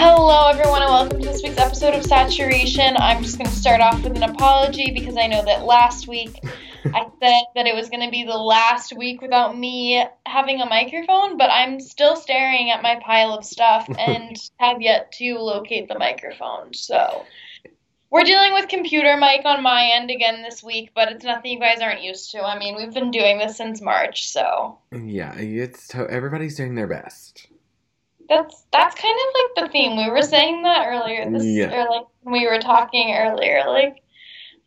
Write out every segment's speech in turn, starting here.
Hello, everyone, and welcome to this week's episode of Saturation. I'm just going to start off with an apology because I know that last week I said that it was going to be the last week without me having a microphone, but I'm still staring at my pile of stuff and have yet to locate the microphone. So we're dealing with computer mic on my end again this week, but it's nothing you guys aren't used to. I mean, we've been doing this since March, so Yeah, it's everybody's doing their best. That's that's kind of like the theme. We were saying that earlier this Yeah. or like we were talking earlier, like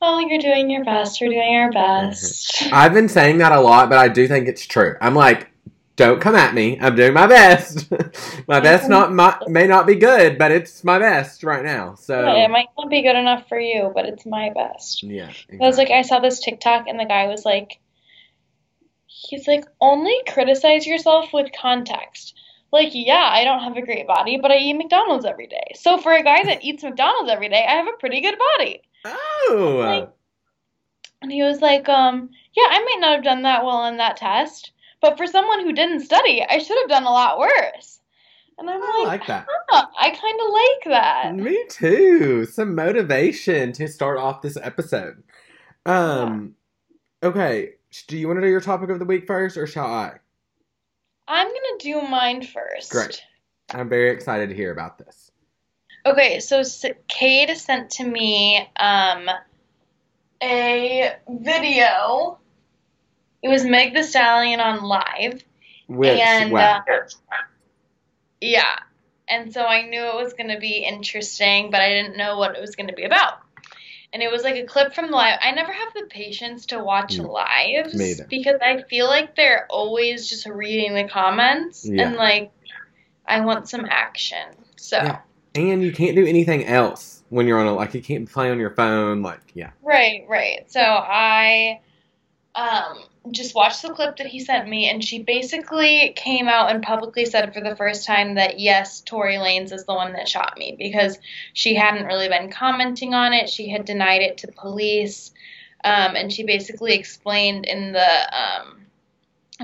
Oh, you're doing your best, we're doing our best. Mm-hmm. I've been saying that a lot, but I do think it's true. I'm like, don't come at me. I'm doing my best. my best not my, may not be good, but it's my best right now. So yeah, It might not be good enough for you, but it's my best. yeah, I was like, I saw this TikTok, and the guy was like, he's like, only criticize yourself with context. Like, yeah, I don't have a great body, but I eat McDonald's every day. So for a guy that eats McDonald's every day, I have a pretty good body. oh, Like- And he was like, um, yeah, I might not have done that well on that test, but for someone who didn't study, I should have done a lot worse. And I'm I like, like that. huh, I kind of like that. Me too. Some motivation to start off this episode. Um, okay. Do you want to do your topic of the week first, or shall I? I'm gonna do mine first. Great. I'm very excited to hear about this. Okay, so Cade sent to me um, a video. It was Meg the Stallion on live. Which, and wow. uh, yeah, and so I knew it was going to be interesting, but I didn't know what it was going to be about. And it was like a clip from the live. I never have the patience to watch Mm. lives because I feel like they're always just reading the comments Yeah. and like I want some action. So. Yeah. and you can't do anything else when you're on a like you can't play on your phone. Like, yeah. Right, right. So I um just watched the clip that he sent me and she basically came out and publicly said for the first time that yes, Tory Lanez is the one that shot me because she hadn't really been commenting on it. She had denied it to police. Um, and she basically explained in the um,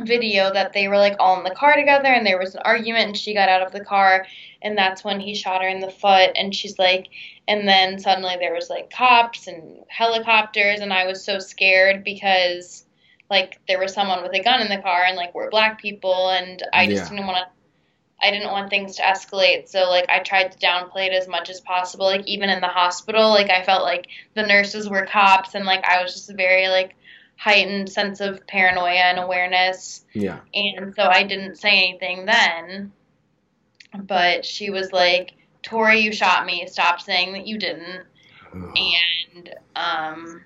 video that they were like all in the car together and there was an argument and she got out of the car and that's when he shot her in the foot and she's like and then suddenly there was like cops and helicopters and I was so scared because like there was someone with a gun in the car and like we're black people and I just Yeah. didn't want to I didn't want things to escalate so like I tried to downplay it as much as possible like even in the hospital like I felt like the nurses were cops and like I was just a very like heightened sense of paranoia and awareness Yeah. and so I didn't say anything then. But she was like, Tory, you shot me. Stop saying that you didn't. And, um,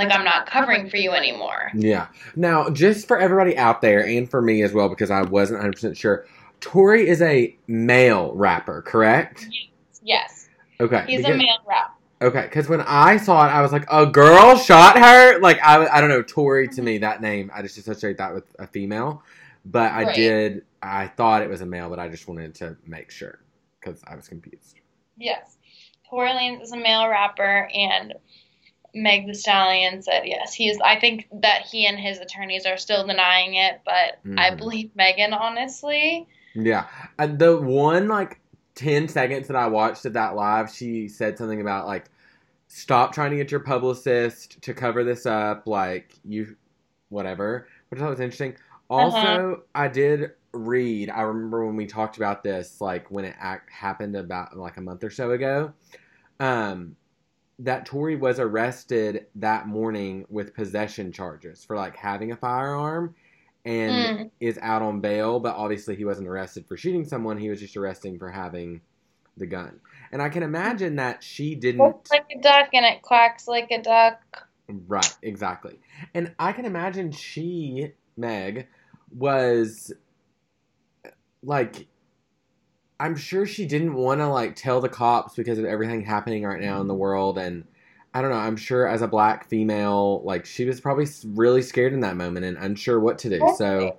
like, I'm not covering for you anymore. Yeah. Now, just for everybody out there and for me as well, because I wasn't 100% sure, Tory is a male rapper, correct? Yes. Okay. He's a male rapper. Okay, because when I saw it, I was like, a girl shot her? Like, I, I don't know, Tory to me, that name, I just associate that with a female. But I Right. did, I thought it was a male, but I just wanted to make sure because I was confused. Yes. Tory Lanez is a male rapper, and Meg the Stallion said yes. He is. I think that he and his attorneys are still denying it, but I Mhm. believe Megan, honestly. Yeah. Uh, the one, like, 10 seconds that I watched of that live, she said something about, like, stop trying to get your publicist to cover this up, like, you, whatever, which I thought was interesting. Also, Uh-huh. I did read, I remember when we talked about this, like, when it act, happened about, like, a month or so ago, um, that Tory was arrested that morning with possession charges for, like, having a firearm and Mm. is out on bail, but obviously he wasn't arrested for shooting someone. He was just arresting for having the gun. And I can imagine that she didn't. Looks like a duck and it quacks like a duck. Right, exactly. And I can imagine she, Meg, was like, I'm sure she didn't want to like tell the cops because of everything happening right now in the world. And I don't know, I'm sure as a black female, like, she was probably really scared in that moment and unsure what to do. So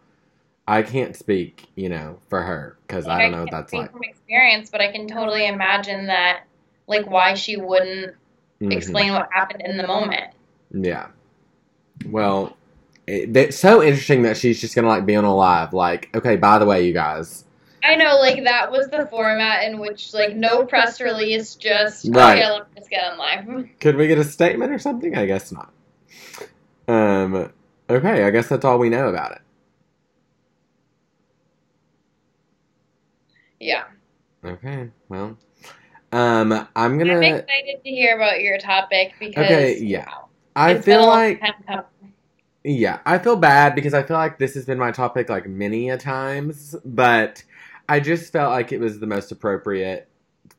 I can't speak, you know, for her because I don't know what can't that's speak like. from experience, but I can totally imagine that, like, why she wouldn't Mhm. explain what happened in the moment. Yeah. Well, it, it's so interesting that she's just gonna like be on a live. Like, okay, by the way, you guys, I know, like that was the format in which like no press release, just Right. okay, let me just get on live. Could we get a statement or something? I guess not. Um. Okay, I guess that's all we know about it. Yeah, Okay, well, um, I'm I'm gonna. excited to hear about your topic because Okay, yeah. wow, I it's been a feel like. Yeah, I feel bad because I feel like this has been my topic like many a times, but I just felt like it was the most appropriate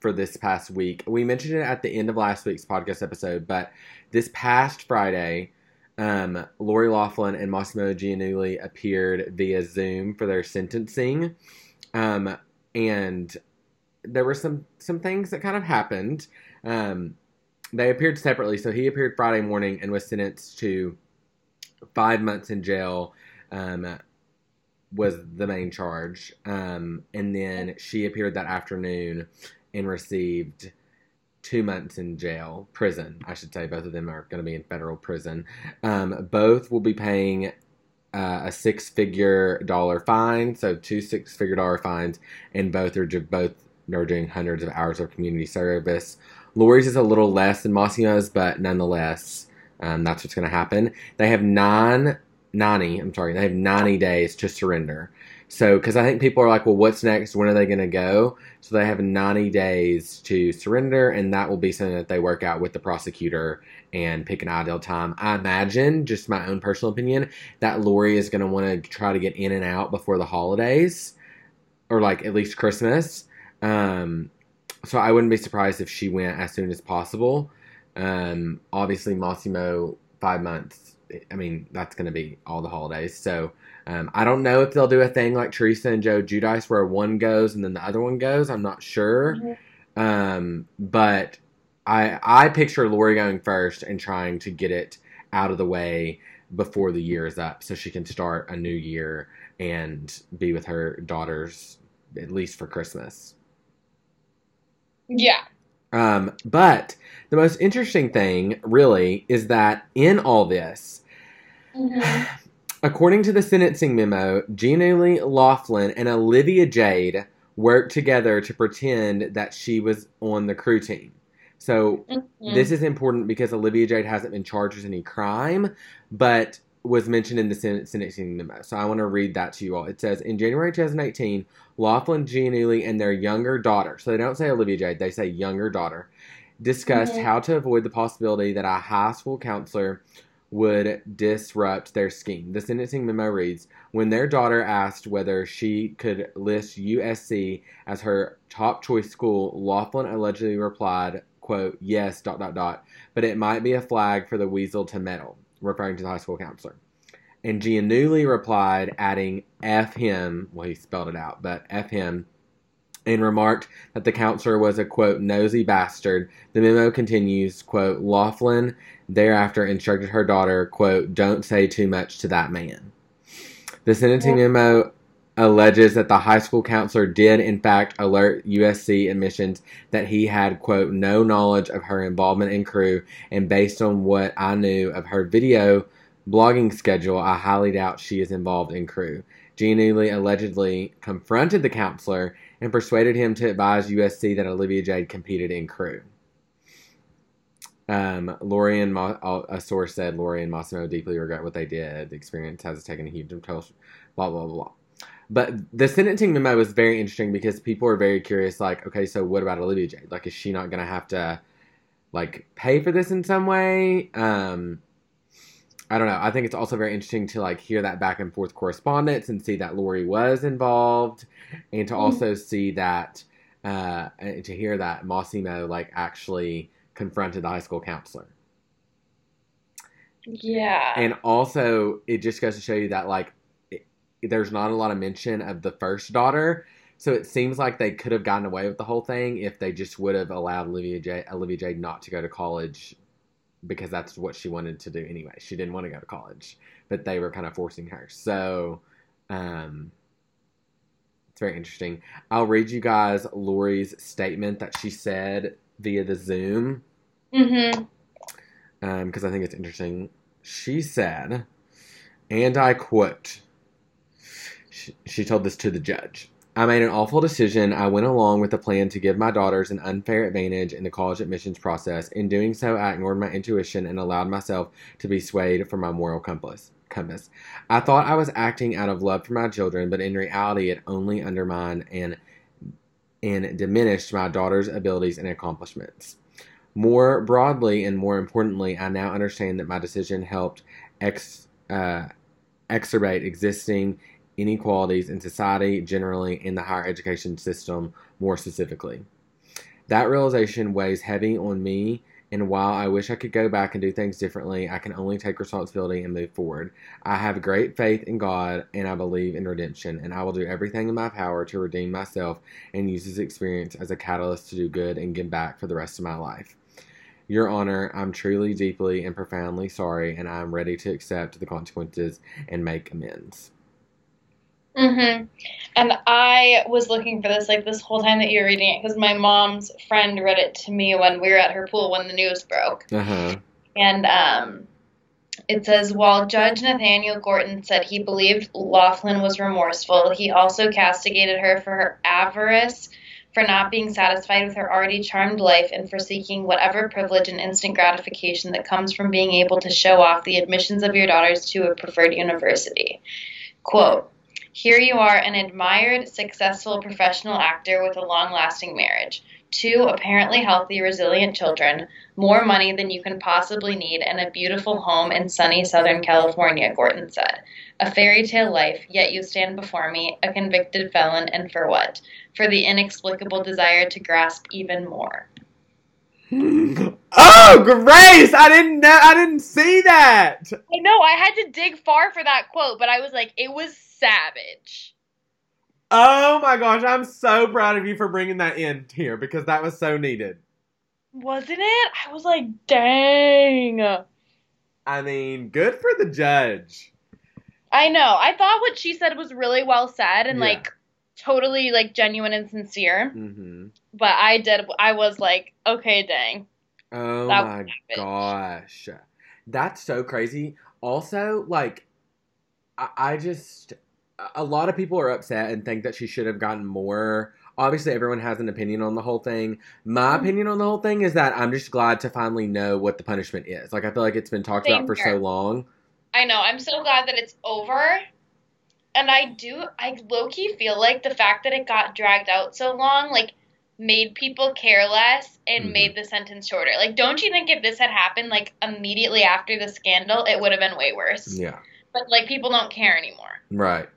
for this past week. We mentioned it at the end of last week's podcast episode, but this past Friday, um, Lori Loughlin and Massimo Giannulli appeared via Zoom for their sentencing, um, and there were some some things that kind of happened. Um, they appeared separately, so he appeared Friday morning and was sentenced to five months in jail um, was the main charge. Um, and then she appeared that afternoon and received two months in jail, prison, I should say. Both of them are going to be in federal prison. Um, both will be paying uh, a six figure dollar fine, so two six figure dollar fines, and both are both are doing hundreds of hours of community service. Lori's is a little less than Massimo's, but nonetheless, um, that's what's going to happen. They have nine, 90, I'm sorry, they have 90 days to surrender. So, because I think people are like, well, what's next? When are they going to go? So they have 90 days to surrender, and that will be something that they work out with the prosecutor and pick an ideal time. I imagine, just my own personal opinion, that Lori is going to want to try to get in and out before the holidays, or like at least Christmas. Um, so I wouldn't be surprised if she went as soon as possible. Um, obviously, Massimo, five months. I mean, that's going to be all the holidays. So um, I don't know if they'll do a thing like Teresa and Joe Giudice where one goes and then the other one goes. I'm not sure. Mhm. Um, but I I picture Lori going first and trying to get it out of the way before the year is up, so she can start a new year and be with her daughters at least for Christmas. Yeah. Um, but the most interesting thing, really, is that in all this, Mhm. according to the sentencing memo, Giannulli Loughlin and Olivia Jade worked together to pretend that she was on the crew team. So Mhm. this is important because Olivia Jade hasn't been charged with any crime, but was mentioned in the sen- sentencing memo. So I want to read that to you all. It says in January 2018, Loughlin Giannulli and their younger daughter, so they don't say Olivia Jade, they say younger daughter, discussed Mhm. how to avoid the possibility that a high school counselor would disrupt their scheme. The sentencing memo reads When their daughter asked whether she could list USC as her top choice school, Loughlin allegedly replied, quote, yes, dot, dot, dot, but it might be a flag for the weasel to meddle, referring to the high school counselor. And Giannulli replied, adding F him, well, he spelled it out, but F him, and remarked that the counselor was a, quote, nosy bastard. The memo continues, quote, Loughlin thereafter instructed her daughter, quote, don't say too much to that man. The sentencing memo alleges that the high school counselor did, in fact, alert USC admissions that he had, quote, no knowledge of her involvement in crew, and based on what I knew of her video blogging schedule, I highly doubt she is involved in crew. Giannulli allegedly confronted the counselor and persuaded him to advise USC that Olivia Jade competed in crew. Um, Lori and Mo- a source said Lori and Massimo deeply regret what they did. The experience has taken a huge toll. Blah blah blah. blah. But the sentencing memo was very interesting because people are very curious. Like, okay, so what about Olivia Jade? Like, is she not going to have to like pay for this in some way? Um, I don't know. I think it's also very interesting to like hear that back and forth correspondence and see that Lori was involved, and to also see that uh, to hear that Massimo like actually confronted the high school counselor. Yeah. And also, it just goes to show you that like it, there's not a lot of mention of the first daughter. So it seems like they could have gotten away with the whole thing if they just would have allowed Olivia Jade, Olivia Jade not to go to college because that's what she wanted to do anyway. She didn't want to go to college, but they were kind of forcing her. So um, it's very interesting. I'll read you guys Lori's statement that she said via the Zoom Mhm. because I think it's interesting. She said, and I quote, she, she told this to the judge I made an awful decision. I went along with the plan to give my daughters an unfair advantage in the college admissions process. In doing so, I ignored my intuition and allowed myself to be swayed from my moral compass. Compass. I thought I was acting out of love for my children, but in reality, it only undermined and and diminished my daughter's abilities and accomplishments. More broadly and more importantly, I now understand that my decision helped ex, uh, exacerbate existing inequalities in society generally in the higher education system more specifically. That realization weighs heavy on me, and while I wish I could go back and do things differently, I can only take responsibility and move forward. I have great faith in God and I believe in redemption, and I will do everything in my power to redeem myself and use this experience as a catalyst to do good and give back for the rest of my life. Your Honor, I'm truly, deeply, and profoundly sorry, and I am ready to accept the consequences and make amends. Mhm. And I was looking for this like this whole time that you were reading it because my mom's friend read it to me when we were at her pool when the news broke. Uh huh. And um, it says while Judge Nathaniel Gorton said he believed Loughlin was remorseful, he also castigated her for her avarice, for not being satisfied with her already charmed life, and for seeking whatever privilege and instant gratification that comes from being able to show off the admissions of your daughters to a preferred university. Quote. Here you are, an admired, successful professional actor with a long lasting marriage, two apparently healthy, resilient children, more money than you can possibly need, and a beautiful home in sunny Southern California, Gorton said. A fairy tale life, yet you stand before me, a convicted felon, and for what? For the inexplicable desire to grasp even more. Oh, Grace! I didn't know. I didn't see that. I know, I had to dig far for that quote, but I was like, it was savage. Oh my gosh! I'm so proud of you for bringing that in here because that was so needed. Wasn't it? I was like, dang. I mean, good for the judge. I know. I thought what she said was really well said and Yeah. like totally like genuine and sincere. hmm But I did. I was like, okay, dang. Oh That my gosh, that's so crazy. Also, like, I, I just a lot of people are upset and think that she should have gotten more. Obviously, everyone has an opinion on the whole thing. My Mhm. opinion on the whole thing is that I'm just glad to finally know what the punishment is. Like, I feel like it's been talked Same about for here. so long. I know. I'm so glad that it's over. And I do. I low key feel like the fact that it got dragged out so long, like, made people care less and Mhm. made the sentence shorter. Like, don't you think if this had happened like immediately after the scandal, it would have been way worse? Yeah. But like, people don't care anymore. Right.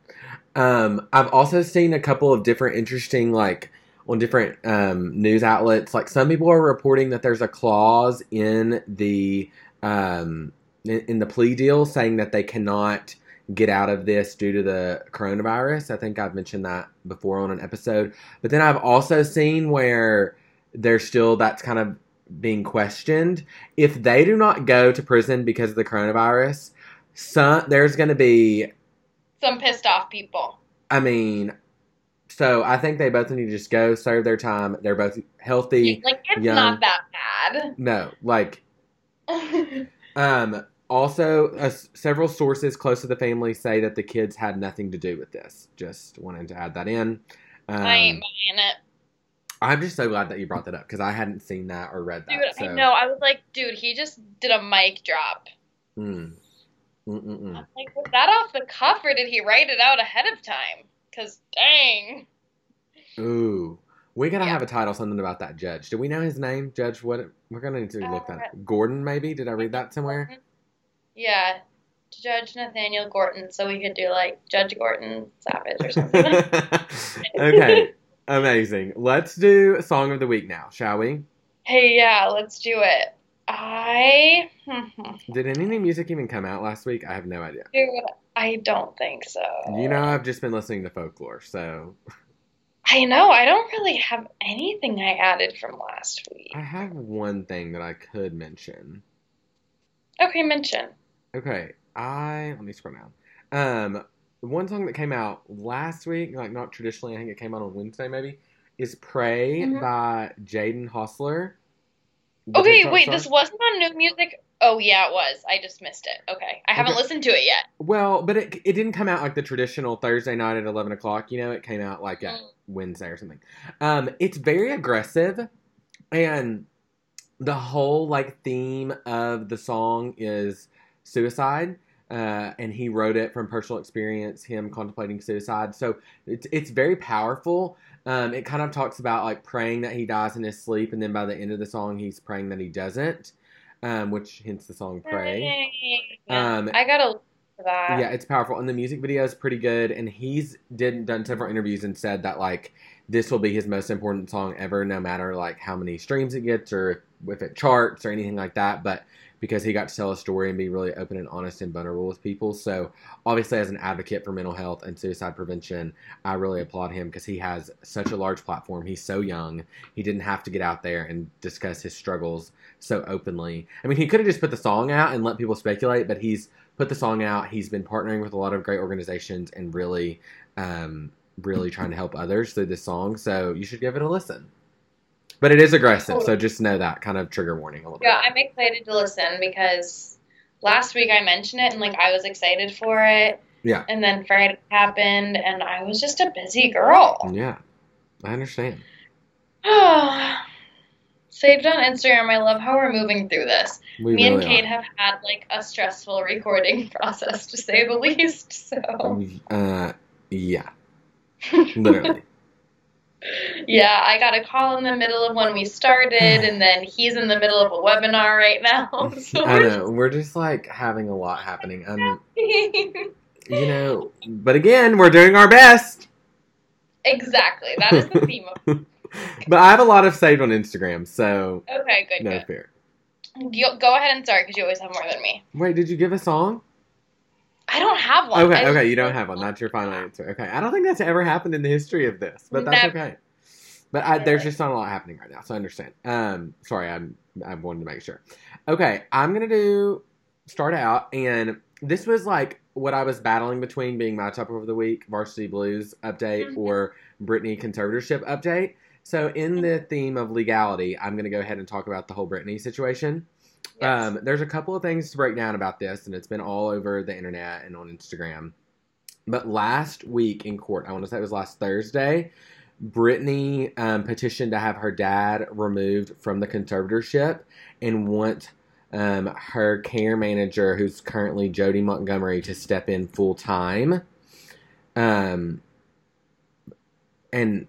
Um, I've also seen a couple of different interesting, like, on different um, news outlets. Like, some people are reporting that there's a clause in the um, in, in the plea deal saying that they cannot get out of this due to the coronavirus. I think I've mentioned that before on an episode. But then I've also seen where there's still that's kind of being questioned. If they do not go to prison because of the coronavirus, some there's going to be Some pissed off people. I mean, so I think they both need to just go serve their time. They're both healthy. Like, it's young. not that bad. No, like, um, also, uh, several sources close to the family say that the kids had nothing to do with this. Just wanted to add that in. Um, I ain't buying it. I'm just so glad that you brought that up because I hadn't seen that or read that. Dude, so. I know. I was like, dude, he just did a mic drop. Mm. Like, was that off the cuff or did he write it out ahead of time? Because, dang. Ooh. We gotta Yeah. have a title, something about that judge. Do we know his name? Judge what? We're gonna need to look that. Uh, up. Gordon, maybe? Did I read that somewhere? Yeah. Judge Nathaniel Gorton, so we could do like Judge Gorton Savage or something. okay, amazing. Let's do song of the week now, shall we? hey, yeah, let's do it. I. Did any new music even come out last week? I have no idea. Dude, I don't think so. You know, I've just been listening to folklore, so I know. I don't really have anything I added from last week. I have one thing that I could mention. Okay, mention. Okay, I let me scroll down. Um, one song that came out last week, like not traditionally, I think it came out on Wednesday maybe, is "Pray" Mhm. by Jaden Hossler. Okay, wait, star? this wasn't on new music. Oh yeah, it was. I just missed it. Okay, I haven't Okay. listened to it yet. Well, but it it didn't come out like the traditional Thursday night at eleven o'clock. You know, it came out like Mm. Wednesday or something. Um, it's very aggressive, and the whole like theme of the song is suicide. Uh, and he wrote it from personal experience, him contemplating suicide. So it's it's very powerful. Um, it kind of talks about like praying that he dies in his sleep, and then by the end of the song, he's praying that he doesn't. Um, which hence the song "Pray." Um, I gotta that. yeah, it's powerful, and the music video is pretty good. And he's did done several interviews and said that like this will be his most important song ever, no matter like how many streams it gets or if it charts or anything like that. But because he got to tell a story and be really open and honest and vulnerable with people, so obviously as an advocate for mental health and suicide prevention, I really applaud him because he has such a large platform. He's so young; he didn't have to get out there and discuss his struggles so openly. I mean, he could have just put the song out and let people speculate, but he's put the song out. He's been partnering with a lot of great organizations and really, um, really trying to help others through this song. So you should give it a listen. But it is aggressive, so just know that kind of trigger warning a little Yeah, bit. Yeah, I'm excited to listen because last week I mentioned it and like I was excited for it. Yeah. And then Friday happened and I was just a busy girl. Yeah, I understand. Saved on Instagram. I love how we're moving through this. We Me really and Kate are. have had like a stressful recording process to say the least. So Uh, yeah, literally. Yeah, I got a call in the middle of when we started, and then he's in the middle of a webinar right now. So I we're know we're just like having a lot happening. Um, you know, but again, we're doing our best. exactly. That is the theme of. But I have a lot of saved on Instagram, so Okay, good, no good. fear. You, go ahead and start because you always have more than me. Wait, did you give a song? I don't have one. Okay, I- okay, you don't have one. That's your final answer. Okay, I don't think that's ever happened in the history of this, but that's Never. okay. But I, there's just not a lot happening right now, so I understand. Um, sorry, I'm I wanted to make sure. Okay, I'm gonna do start out, and this was like what I was battling between being my topic of the week, Varsity Blues update, Mhm. or Britney conservatorship update. So, in the theme of legality, I'm gonna go ahead and talk about the whole Britney situation. Yes. Um, there's a couple of things to break down about this, and it's been all over the internet and on Instagram. But last week in court, I want to say it was last Thursday, Britney um, petitioned to have her dad removed from the conservatorship and want um, her care manager, who's currently Jodi Montgomery, to step in full time. Um, and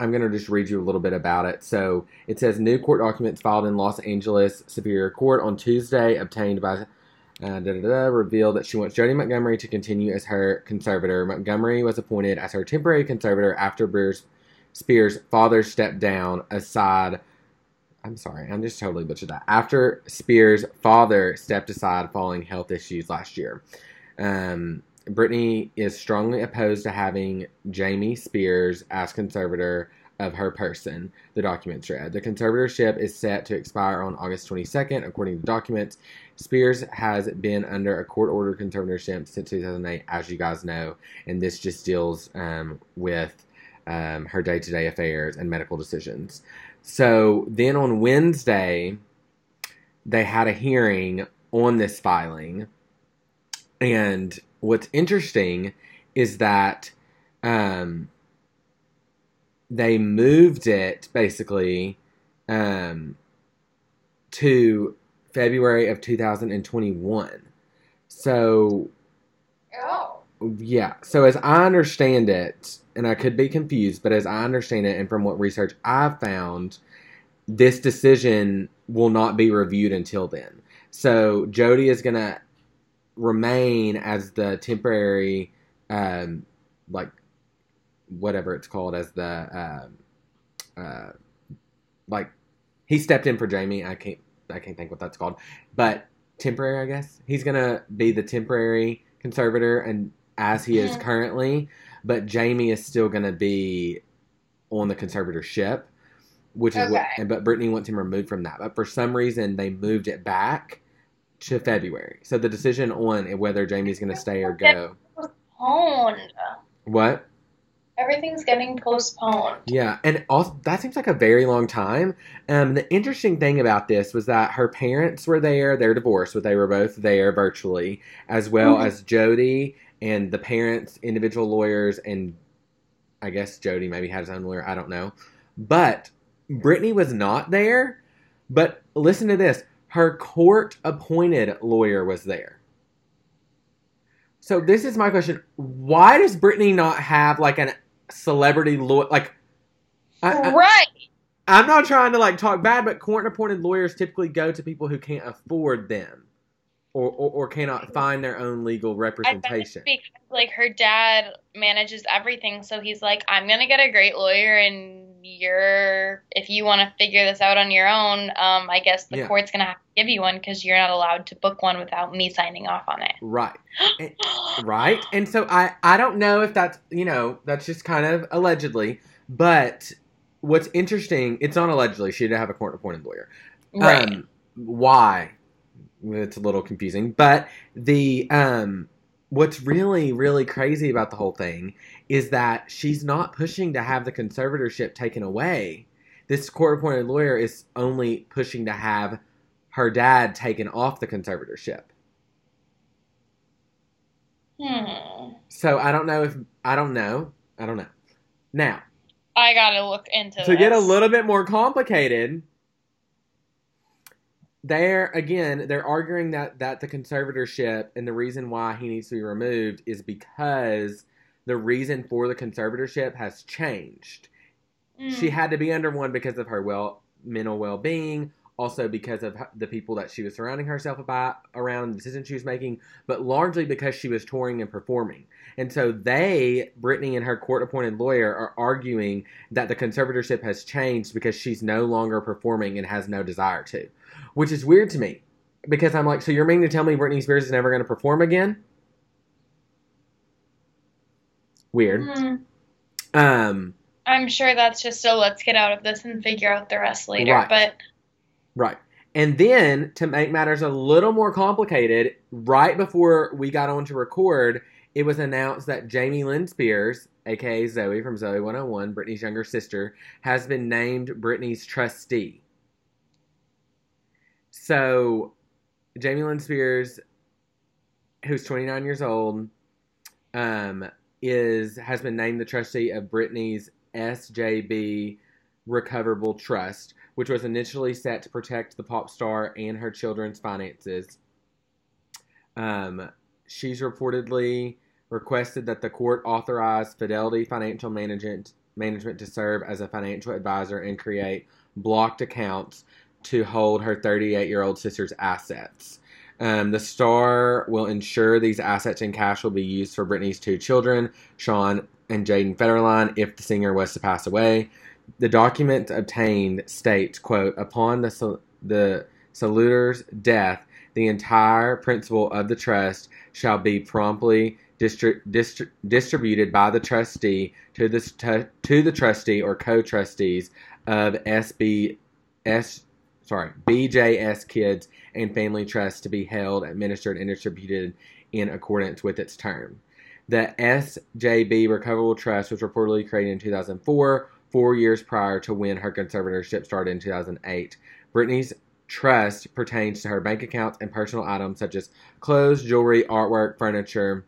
I'm going to just read you a little bit about it. So it says new court documents filed in Los Angeles Superior Court on Tuesday, obtained by uh, da, da, da, reveal that she wants Jodi Montgomery to continue as her conservator. Montgomery was appointed as her temporary conservator after Bruce Spears' father stepped down aside. I'm sorry, I'm just totally butchered that. After Spears' father stepped aside following health issues last year. Um, Britney is strongly opposed to having Jamie Spears as conservator of her person, the documents read. The conservatorship is set to expire on August 22nd, according to documents. Spears has been under a court ordered conservatorship since 2008, as you guys know, and this just deals um, with um, her day to day affairs and medical decisions. So then on Wednesday, they had a hearing on this filing. And what's interesting is that um, they moved it basically um, to February of 2021. So oh. yeah. So as I understand it, and I could be confused, but as I understand it, and from what research I've found, this decision will not be reviewed until then. So Jodi is gonna remain as the temporary, um, like whatever it's called, as the um, uh, like he stepped in for Jamie. I can't I can't think what that's called, but temporary, I guess. He's gonna be the temporary conservator, and as he is Mhm. currently, but Jamie is still gonna be on the conservatorship, which is what. Okay. But Britney wants him removed from that, but for some reason they moved it back to February. So the decision on whether Jamie's gonna stay or go. Postponed. What? everything's getting postponed. Yeah, and also that seems like a very long time. Um, the interesting thing about this was that her parents were there; they're divorced, but they were both there virtually, as well Mhm. as Jodi and the parents, individual lawyers, and I guess Jodi maybe had his own lawyer. I don't know, but Britney was not there. But listen to this: her court-appointed lawyer was there. So this is my question: Why does Britney not have like an celebrity lawyer? Like, I, I, right. I'm not trying to like talk bad, but court-appointed lawyers typically go to people who can't afford them, or or, or cannot find their own legal I bet it's representation. because like her dad manages everything, so he's like, I'm gonna get a great lawyer, and you're if you want to figure this out on your own, um, I guess the Yeah. court's gonna have to give you one because you're not allowed to book one without me signing off on it. Right. And- right and so i i don't know if that's you know that's just kind of allegedly but what's interesting it's not allegedly she didn't have a court appointed lawyer right. um why it's a little confusing but the um what's really really crazy about the whole thing is that she's not pushing to have the conservatorship taken away this court appointed lawyer is only pushing to have her dad taken off the conservatorship hmm. So I don't know if I don't know. I don't know. Now, I gotta look into to get a little bit more complicated, they're again they're arguing that that the conservatorship and the reason why he needs to be removed is because the reason for the conservatorship has changed. Mm. She had to be under one because of her well mental well being, also because of the people that she was surrounding herself about around the decisions she was making, but largely because she was touring and performing. And so they, Britney and her court appointed lawyer, are arguing that the conservatorship has changed because she's no longer performing and has no desire to. Which is weird to me. Because I'm like, so you're meaning to tell me Britney Spears is never going to perform again? Weird. Hmm. Um, I'm sure that's just a let's get out of this and figure out the rest later. Right. But Right. And then to make matters a little more complicated, right before we got on to record, it was announced that Jamie Lynn Spears, aka Zoey from Zoey 101, Britney's younger sister, has been named Britney's trustee. So, Jamie Lynn Spears, who's 29 years old, um, is has been named the trustee of Britney's SJB Recoverable Trust, which was initially set to protect the pop star and her children's finances. Um, she's reportedly requested that the court authorize Fidelity Financial Management management to serve as a financial advisor and create blocked accounts to hold her 38 year old sister's assets. Um, the star will ensure these assets and cash will be used for Britney's two children, Sean and Jayden Federline, if the singer was to pass away. The document obtained states, quote, upon the, sol- the saluter's death, the entire principal of the trust shall be promptly distri- distri- distributed by the trustee to the, to the trustee or co-trustees of SB, S, sorry, BJS Kids and Family Trust to be held, administered, and distributed in accordance with its term. The SJB Recoverable Trust was reportedly created in 2004, four years prior to when her conservatorship started in 2008. Britney's trust pertains to her bank accounts and personal items such as clothes, jewelry, artwork, furniture,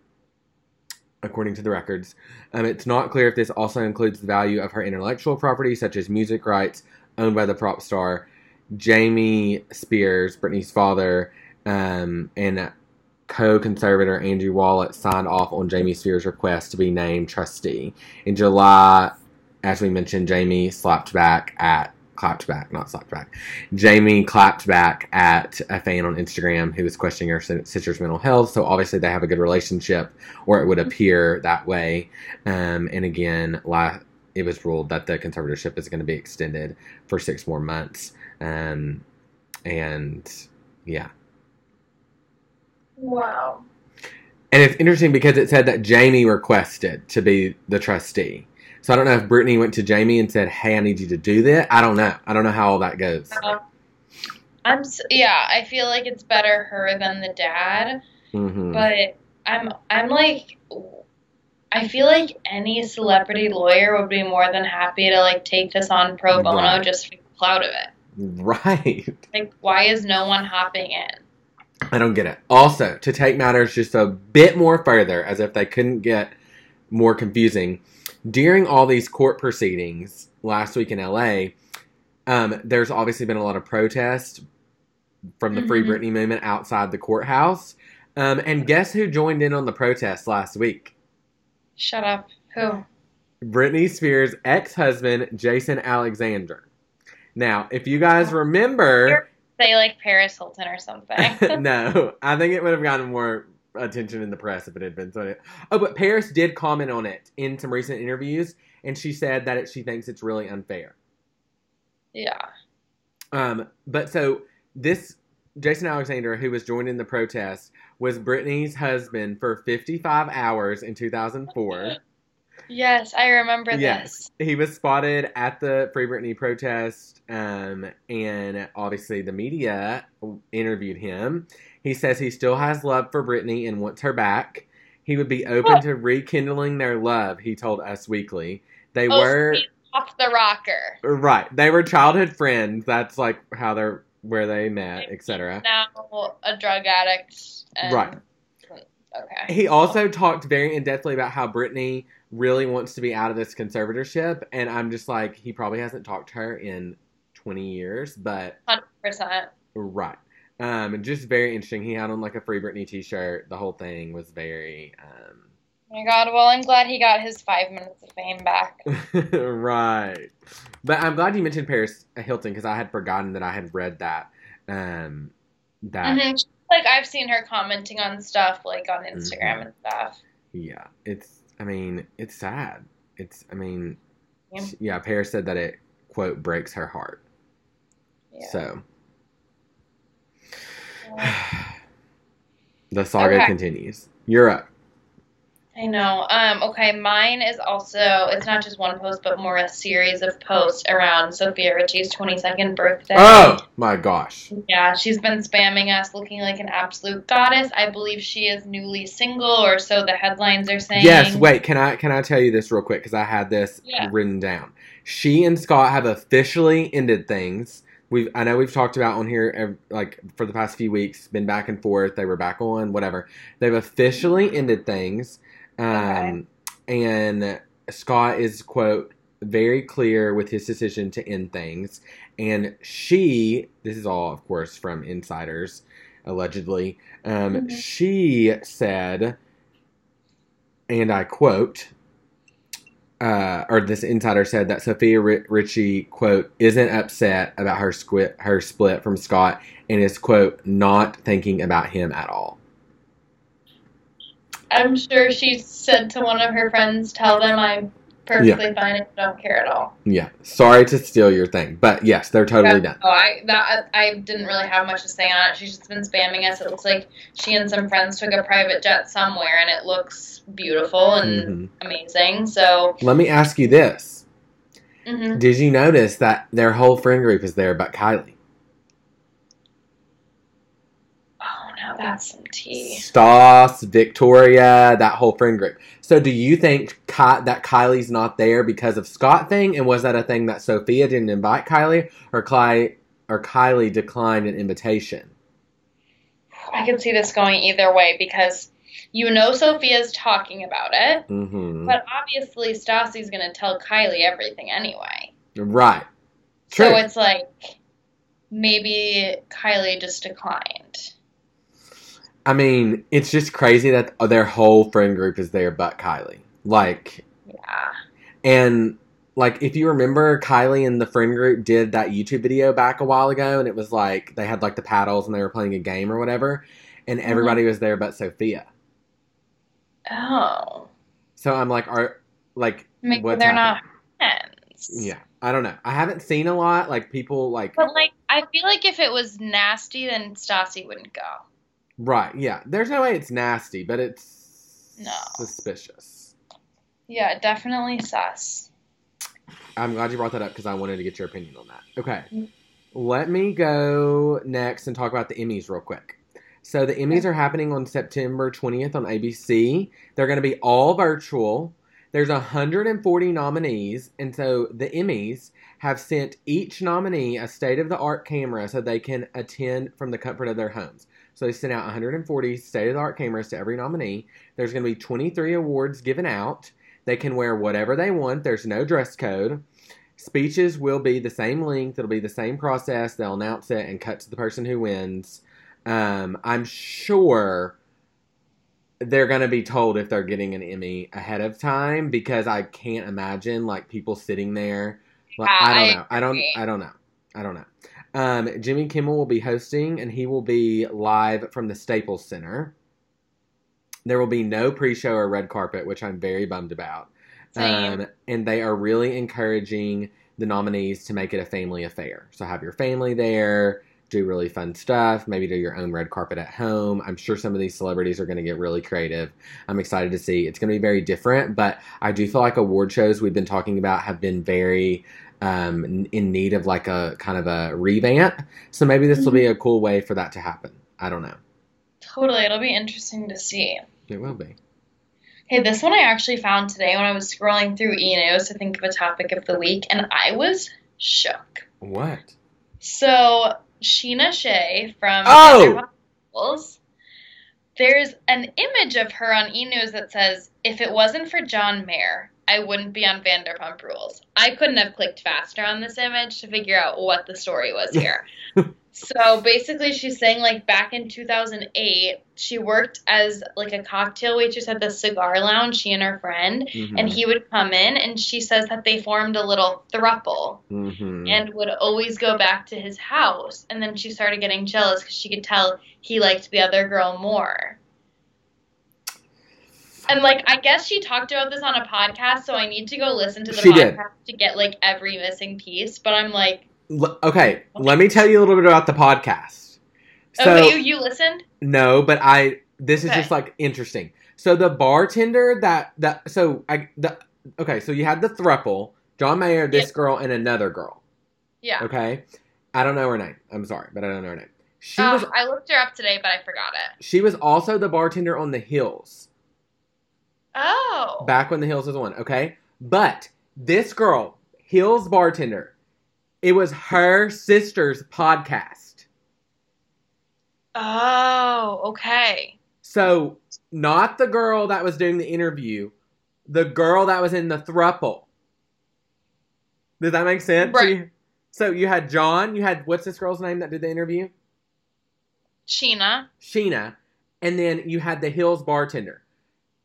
according to the records. Um, it's not clear if this also includes the value of her intellectual property, such as music rights owned by the prop star Jamie Spears, Britney's father, um, and co-conservator Andrew Wallet signed off on Jamie Spears' request to be named trustee. In July, as we mentioned, Jamie slapped back at clapped back, not slapped back. Jamie clapped back at a fan on Instagram who was questioning her sister's mental health. So obviously they have a good relationship, or it would appear that way. Um, and again, it was ruled that the conservatorship is going to be extended for six more months. Um, and yeah. wow. And it's interesting because it said that Jamie requested to be the trustee. So I don't know if Britney went to Jamie and said, "Hey, I need you to do that." I don't know. I don't know how all that goes. Um, I'm yeah. I feel like it's better her than the dad, hmm but I'm I'm like I feel like any celebrity lawyer would be more than happy to like take this on pro bono Right. just for the clout of it. Right. Like, why is no one hopping in? I don't get it. Also, to take matters just a bit more further, as if they couldn't get more confusing, during all these court proceedings last week in LA, um, there's obviously been a lot of protest from the Free Mhm. Britney movement outside the courthouse. Um, and guess who joined in on the protest last week? Shut up. Who? Britney Spears' ex husband, Jason Alexander. Now, if you guys remember. Say like Paris Hilton or something. no, I think it would have gotten more attention in the press if it had been so. Oh, but Paris did comment on it in some recent interviews, and she said that it, she thinks it's really unfair. yeah. Um, but so this Jason Alexander, who was joining the protest, was Britney's husband for 55 hours in 2004. Yes, I remember Yes. this. He was spotted at the Free Britney protest, um, and obviously the media interviewed him. He says he still has love for Britney and wants her back. He would be open to rekindling their love, he told Us Weekly. They Oh, were off the rocker. right. They were childhood friends. That's like how they're where they met, etc. Now a drug addict. And, Right. Okay. He also talked very in depthly about how Britney really wants to be out of this conservatorship, and I'm just like, he probably hasn't talked to her in 20 years, but Hundred percent. right. Um, just very interesting. He had on like a Free Britney T-shirt. The whole thing was very, um, Oh my God. Well, I'm glad he got his five minutes of fame back. right. But I'm glad you mentioned Paris Hilton because I had forgotten that I had read that. Um, that Mhm. Like I've seen her commenting on stuff like on Instagram Mhm. and stuff. yeah, it's. I mean, it's sad. It's. I mean, Yeah. yeah. Paris said that it quote breaks her heart. Yeah. So Yeah. the saga Okay. continues. You're up. I know. Um, okay, mine is also it's not just one post, but more a series of posts around Sofia Richie's twenty second birthday. Oh my gosh. Yeah, she's been spamming us looking like an absolute goddess. I believe she is newly single, or so the headlines are saying. Yes, wait, can I can I tell you this real quick because I had this Yeah. written down. She and Scott have officially ended things. We've I know we've talked about on here like for the past few weeks, been back and forth. They were back on whatever. They've officially ended things, um, and Scott is quote very clear with his decision to end things, and she this is all of course from insiders allegedly. Um, Mhm. She said and I quote, uh, or this insider said that Sofia Ri- Richie quote isn't upset about her squit her split from Scott and is quote not thinking about him at all. I'm sure she said to one of her friends, "Tell them I'm perfectly fine and don't care at all." Yeah, sorry to steal your thing, but yes, they're totally done. Oh, I that I didn't really have much to say on it. She's just been spamming us. It looks like she and some friends took a private jet somewhere, and it looks beautiful and Mhm. amazing. So, Let me ask you this: mhm. Did you notice that their whole friend group is there but Kylie? Oh, that's some tea. Stas, Victoria, that whole friend group. So, do you think Ky- that Kylie's not there because of Scott thing, and was that a thing that Sofia didn't invite Kylie, or Kylie, or Kylie declined an invitation? I can see this going either way because you know Sofia's talking about it, Mm-hmm. but obviously Stassi's going to tell Kylie everything anyway. Right. True. So it's like maybe Kylie just declined. I mean, it's just crazy that their whole friend group is there but Kylie. Like, Yeah. and like if you remember, Kylie and the friend group did that YouTube video back a while ago, and it was like they had like the paddles and they were playing a game or whatever, and mm-hmm. everybody was there but Sofia. Oh. So I'm like, are like Maybe what's they're happening? not friends. Yeah, I don't know. I haven't seen a lot. Like people like But like, I feel like if it was nasty, then Stassi wouldn't go. Right. Yeah, there's no way it's nasty, but it's No. suspicious. Yeah, definitely sus. I'm glad you brought that up because I wanted to get your opinion on that. Okay. Mm. Let me go next and talk about the Emmys real quick. So the Emmys are happening on September 20th on ABC. They're going to be all virtual. There's 140 nominees, and so the Emmys have sent each nominee a state of the art camera so they can attend from the comfort of their homes. So they sent out 140 state of the art cameras to every nominee. There's going to be 23 awards given out. They can wear whatever they want. There's no dress code. Speeches will be the same length. It'll be the same process. They'll announce it and cut to the person who wins. Um, I'm sure they're going to be told if they're getting an Emmy ahead of time because I can't imagine like people sitting there. Like, Yeah, I don't know. I don't. I don't know. I don't know. Um, Jimmy Kimmel will be hosting, and he will be live from the Staples Center. There will be no pre-show or red carpet, which I'm very bummed about. Same. Um, and they are really encouraging the nominees to make it a family affair. So have your family there, do really fun stuff, maybe do your own red carpet at home. I'm sure some of these celebrities are going to get really creative. I'm excited to see. It's going to be very different, but I do feel like award shows we've been talking about have been very um, in- need of like a kind of a revamp. So maybe this will be a cool way for that to happen. I don't know. Totally. It'll be interesting to see. It will be. Hey, this one I actually found today when I was scrolling through e news to think of a topic of the week, and I was shook. What? So, Scheana Shay from Oh! There's an image of her on e news that says, If it wasn't for John Mayer, I wouldn't be on Vanderpump Rules. I couldn't have clicked faster on this image to figure out what the story was here. so basically, she's saying, like, back in 2008, she worked as, like, a cocktail waitress at the cigar lounge, she and her friend, Mhm. and he would come in, and she says that they formed a little thruple Mhm. and would always go back to his house. And then she started getting jealous because she could tell he liked the other girl more. And like, I guess she talked about this on a podcast, so I need to go listen to the She podcast did. to get like every missing piece. But I'm like, L- okay, let me tell you a little bit about the podcast. oh, So but you you listened? no, but I this is just like interesting. So the bartender that that so I the okay, so you had the thruple, John Mayer, this Yeah. girl, and another girl. Yeah. Okay, I don't know her name. I'm sorry, but I don't know her name. She Uh, was I looked her up today, but I forgot it. she was also the bartender on the Hills Oh. back when the Hills was on. Okay, but this girl, Hills bartender, it was her sister's podcast. Oh. Okay. So, not the girl that was doing the interview, the girl that was in the thruple. Does that make sense? Right. so you had John, you had what's this girl's name that did the interview? Scheana. Scheana, and then you had the Hills bartender.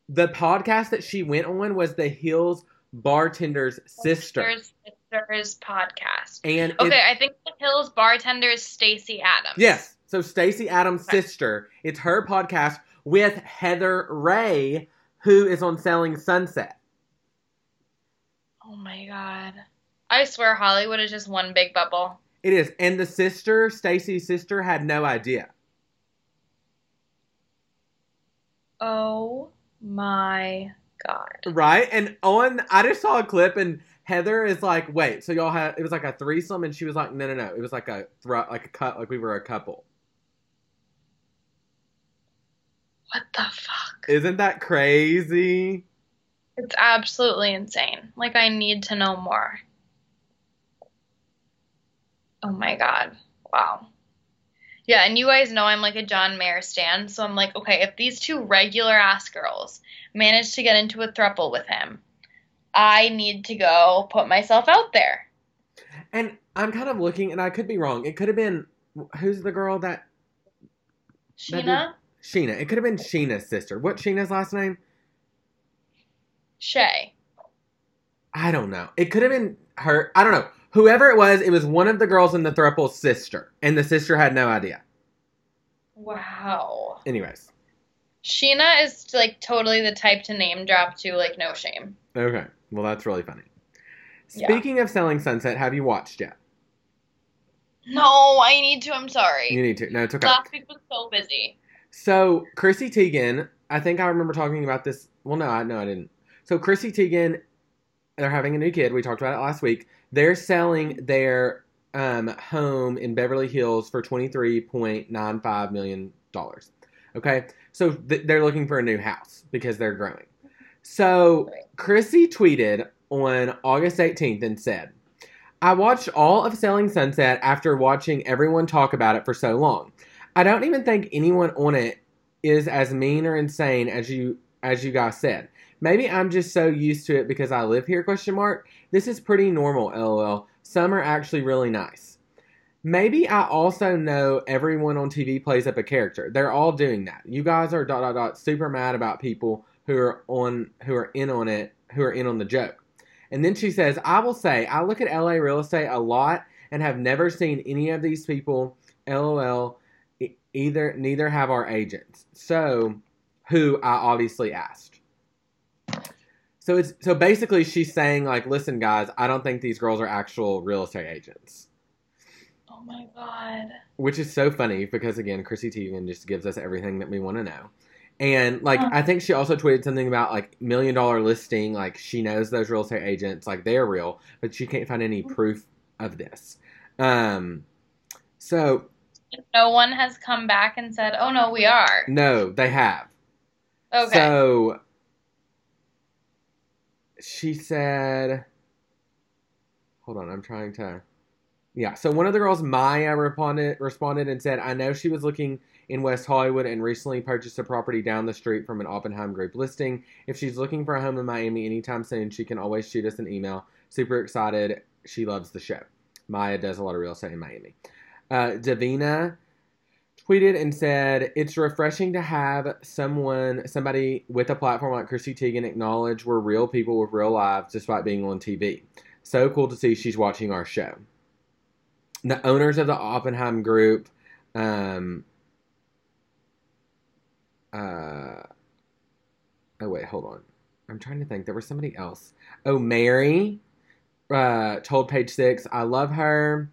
The podcast that she went on was the Hills bartender's sister. Sister's, sister's podcast. And Okay, I think the Hills bartender is Stacy Adams. Yes. So Stacy Adams' Okay. sister. It's her podcast with Heather Rae, who is on Selling Sunset. Oh my god. I swear Hollywood is just one big bubble. It is. And the sister, Stacy's sister, had no idea. Oh my god. Right? And on I just saw a clip and Heather is like, wait, so y'all had it was like a threesome and she was like, no no no. It was like a thru- like a cut like we were a couple. What the fuck? Isn't that crazy? It's absolutely insane. Like I need to know more. Oh my god. Wow. Yeah, and you guys know I'm like a John Mayer stan, so I'm like, okay, if these two regular ass girls manage to get into a throuple with him, I need to go put myself out there. And I'm kind of looking and I could be wrong. It could have been who's the girl that That Scheana? Scheana. It could have been Scheana's sister. What Scheana's last name? Shay. I don't know. It could have been her. I don't know. Whoever it was, it was one of the girls in the thruple's sister, and the sister had no idea. Wow. Anyways, Scheana is like totally the type to name drop to like no shame. okay. Well, that's really funny. Yeah. Speaking of Selling Sunset, have you watched yet? No, I need to. I'm sorry. You need to. No, it's okay. Last week was so busy. So Chrissy Teigen, I think I remember talking about this. Well, no, I no, I didn't. So Chrissy Teigen, they're having a new kid. We talked about it last week. They're selling their um, home in Beverly Hills for twenty three point nine five million dollars. Okay, so th- they're looking for a new house because they're growing. So. Chrissy tweeted on August 18th and said, I watched all of Selling Sunset after watching everyone talk about it for so long. I don't even think anyone on it is as mean or insane as you as you guys said. Maybe I'm just so used to it because I live here question mark. This is pretty normal, lol. Some are actually really nice. Maybe I also know everyone on TV plays up a character. They're all doing that. You guys are dot dot dot super mad about people who are on who are in on it, who are in on the joke. And then she says, I will say, I look at LA real estate a lot and have never seen any of these people. LOL. Either neither have our agents. So, who I obviously asked. So it's so basically she's saying like, listen guys, I don't think these girls are actual real estate agents. Oh my god. Which is so funny because again, Chrissy Teigen just gives us everything that we want to know. And like. I think she also tweeted something about like million dollar listing, like she knows those real estate agents, like they're real, but she can't find any proof of this. Um so No one has come back and said, "Oh no, we are." no, they have. Okay. So she said, "Hold on, I'm trying to." Yeah. So one of the girls, Maya, responded responded and said, "I know she was looking in West Hollywood and recently purchased a property down the street from an Oppenheim Group listing. If she's looking for a home in Miami anytime soon, she can always shoot us an email. Super excited. She loves the show. Maya does a lot of real estate in Miami. Uh, Davina tweeted and said, "It's refreshing to have someone, somebody with a platform like Chrissy Teigen acknowledge we're real people with real lives despite being on TV. So cool to see she's watching our show." The owners of the Oppenheim Group, um, uh, oh wait, hold on, I'm trying to think. There was somebody else. Oh, Mary, uh, told Page Six, "I love her."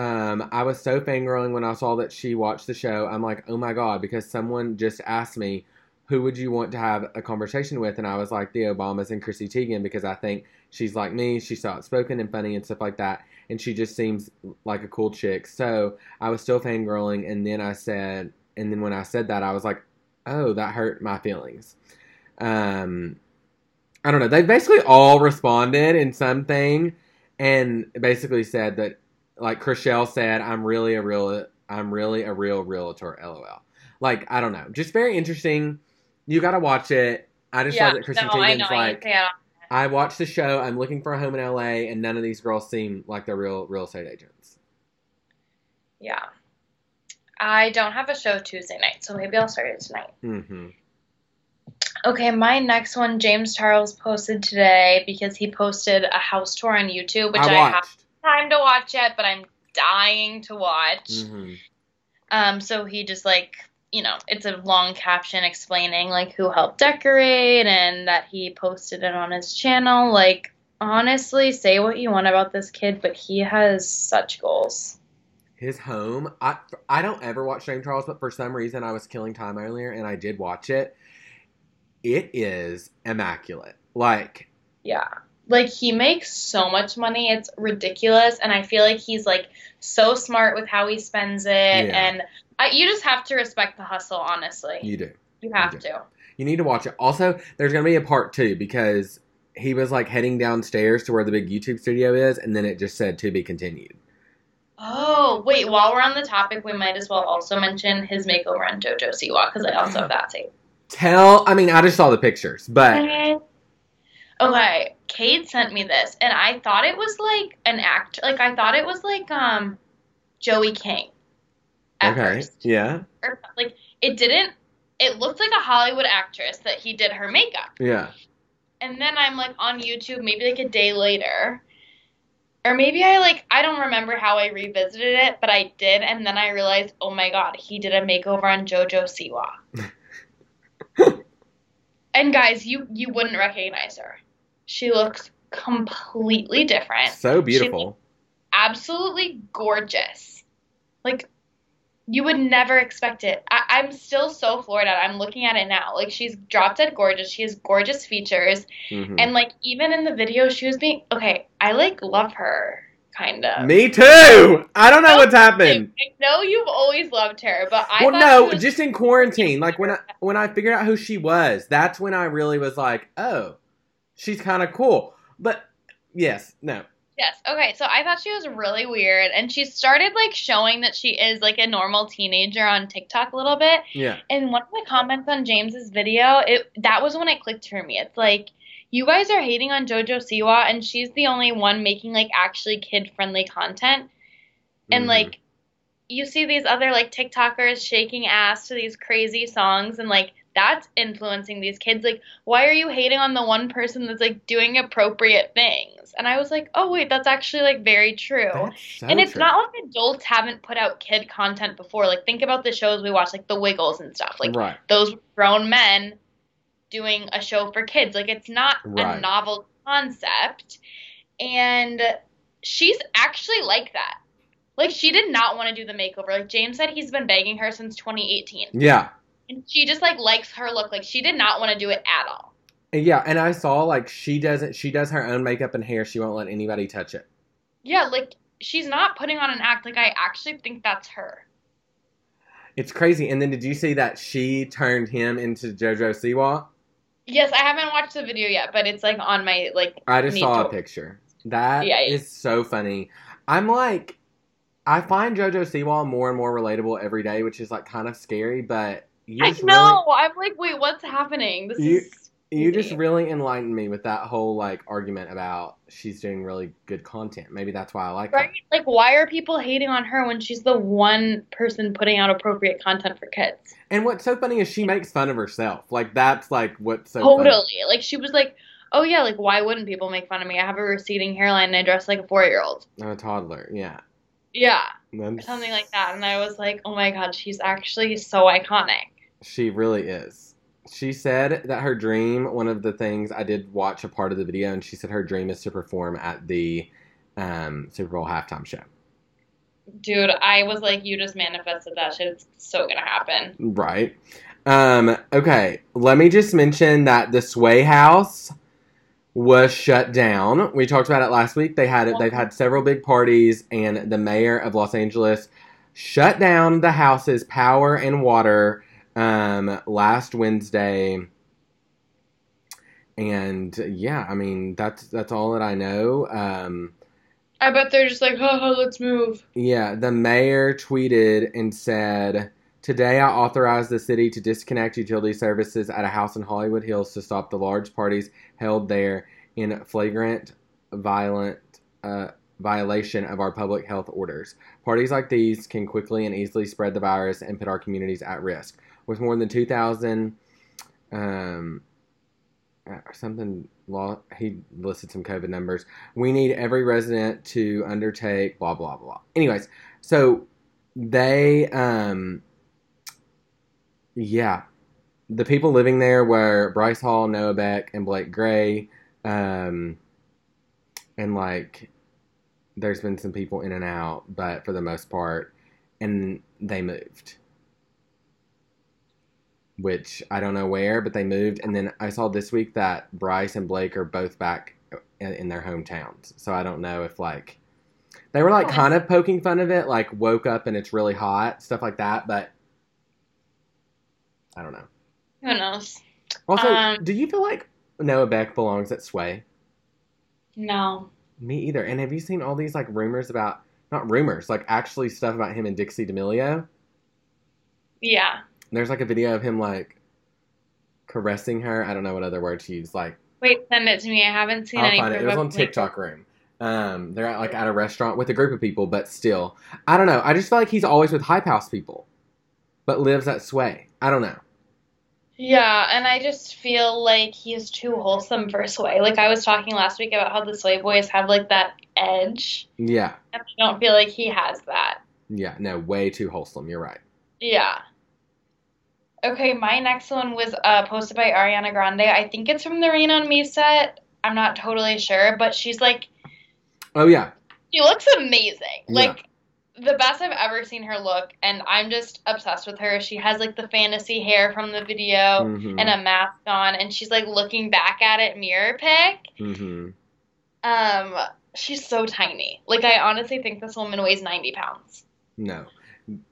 Um, I was so fangirling when I saw that she watched the show. I'm like, oh my god, because someone just asked me, who would you want to have a conversation with? And I was like, the Obamas and Chrissy Teigen, because I think she's like me. She's so outspoken and funny and stuff like that. And she just seems like a cool chick. So I was still fangirling. And then I said, and then when I said that, I was like, oh, that hurt my feelings. Um, I don't know. They basically all responded in something and basically said that like Chrishell said, I'm really a real I'm really a real realtor, lol. Like, I don't know. Just very interesting. You gotta watch it. I just yeah. love that Chrissy no, I Teigen's know. like yeah. I watched the show, I'm looking for a home in LA, and none of these girls seem like they're real real estate agents. Yeah. I don't have a show Tuesday night, so maybe I'll start it tonight. Mm-hmm. Okay, my next one, James Charles posted today because he posted a house tour on YouTube, which I I, have. Time to watch yet, but I'm dying to watch. Mm-hmm. Um, so he just like, you know, it's a long caption explaining like who helped decorate and that he posted it on his channel. Like, honestly, say what you want about this kid, but he has such goals. His home. I I don't ever watch James Charles, but for some reason I was killing time earlier and I did watch it. It is immaculate. Like Yeah. Like he makes so much money, it's ridiculous, and I feel like he's like so smart with how he spends it, Yeah. and I, you just have to respect the hustle. Honestly, you do. you have do. to. You need to watch it. Also, there's gonna be a part two because he was like heading downstairs to where the big YouTube studio is, and then it just said to be continued. Oh wait, while we're on the topic, we might as well also mention his makeover on JoJo Siwa because I also have that tape. Tell, I mean, I just saw the pictures, but Okay, Cade sent me this, and I thought it was like an act. Like I thought it was like um, Joey King. Okay, first. yeah, or like it didn't it looked like a Hollywood actress that he did her makeup. yeah. And then I'm like on YouTube maybe like a day later. Or maybe I like I don't remember how I revisited it, but I did and then I realized, "Oh my god, he did a makeover on JoJo Siwa." and guys, you you wouldn't recognize her. She looks completely different So beautiful. absolutely gorgeous. Like you would never expect it. I, I'm still so floored at. it. I'm looking at it now. Like she's drop dead gorgeous. She has gorgeous features, Mhm. and like even in the video, she was being okay. I like love her. kind of. Me too. I don't know what's happened. I know you've always loved her, but I well, no, just in quarantine. Like when I when I figured out who she was, that's when I really was like, oh, she's kind of cool. But yes, no, Yes. Okay. So I thought she was really weird, and she started like showing that she is like a normal teenager on TikTok a little bit. yeah, And one of the comments on James's video, it that was when it clicked for me. It's like you guys are hating on JoJo Siwa, and she's the only one making like actually kid friendly content. And Mhm. like you see these other like TikTokers shaking ass to these crazy songs, and like that's influencing these kids. Like, why are you hating on the one person that's like doing appropriate things? And I was like, oh wait, that's actually like very true. so and it's true. not like adults haven't put out kid content before. Like, think about the shows we watch, like The Wiggles and stuff. Like, right. those grown men doing a show for kids. Like, it's not Right. a novel concept. And she's actually like that. Like, she did not want to do the makeover. Like, James said he's been begging her since 2018. Yeah, And she just, like, likes her look. Like, she did not want to do it at all. yeah, and I saw like she doesn't. She does her own makeup and hair. She won't let anybody touch it. Yeah, like, she's not putting on an act. Like, I actually think that's her. It's crazy. And then did you see that she turned him into JoJo Siwa? Yes, I haven't watched the video yet, but it's like on my like. I just saw to- a picture. That is Yeah, yeah. so funny. I'm like, I find JoJo Siwa more and more relatable every day, which is like kind of scary. But you I know. I'm like, wait, what's happening? This You- is. you just really enlightened me with that whole like argument about she's doing really good content. Maybe that's why I like Right? her. Like, why are people hating on her when she's the one person putting out appropriate content for kids? And what's so funny is she makes fun of herself. Like that's like what's so totally. funny. Like, she was like, oh yeah, like, why wouldn't people make fun of me? I have a receding hairline and I dress like a four year old. A toddler, yeah. Yeah, or something like that. And I was like, oh my god, she's actually so iconic. She really is. She said that her dream, one of the things I did watch a part of the video, and she said her dream is to perform at the um, Super Bowl halftime show. Dude, I was like, you just manifested that shit. It's so gonna happen. Right. Um, okay, let me just mention that the Sway House was shut down. We talked about it last week. They had it. They've had several big parties, and the mayor of Los Angeles shut down the house's power and water um, last Wednesday. And yeah, I mean that's that's all that I know. Um, I bet they're just like, oh, let's move. yeah, the mayor tweeted and said, Today I authorized the city to disconnect utility services at a house in Hollywood Hills to stop the large parties held there in flagrant, violent uh, violation of our public health orders. Parties like these can quickly and easily spread the virus and put our communities at risk. With more than 2,000, um, uh, something, law, he listed some COVID numbers. We need every resident to undertake blah, blah, blah. Anyways, so they, um, yeah, the people living there were Bryce Hall, Noah Beck, and Blake Gray. Um, and like, there's been some people in and out, but for the most part, and they moved. Which I don't know where, but they moved. And then I saw this week that Bryce and Blake are both back in, in their hometowns. So I don't know if like they were like Oh, kind of poking fun of it, like woke up and it's really hot, stuff like that. But I don't know. Who knows? Also, Um, do you feel like Noah Beck belongs at Sway? No. Me either. And have you seen all these like rumors about not rumors, like actually stuff about him and Dixie D'Amelio? Yeah. There's like a video of him like caressing her. I don't know what other word to use. Like Wait, send it to me. I haven't seen I'll any. find it. It was on TikTok Room. Um, they're at, like at a restaurant with a group of people, but still, I don't know. I just feel like he's always with Hype House people, but lives at Sway. I don't know. Yeah, and I just feel like he's too wholesome for Sway. Like I was talking last week about how the Sway boys have like that edge, Yeah, and I don't feel like he has that. yeah, no, way too wholesome. You're right. Yeah. Okay, my next one was uh, posted by Ariana Grande. I think it's from the Rain on Me set. I'm not totally sure, but she's like, Oh yeah, she looks amazing. Yeah. Like the best I've ever seen her look, and I'm just obsessed with her. She has like the fantasy hair from the video Mhm. and a mask on, and she's like looking back at it mirror pic. Mhm. Um, she's so tiny. Like I honestly think this woman weighs 90 pounds. No.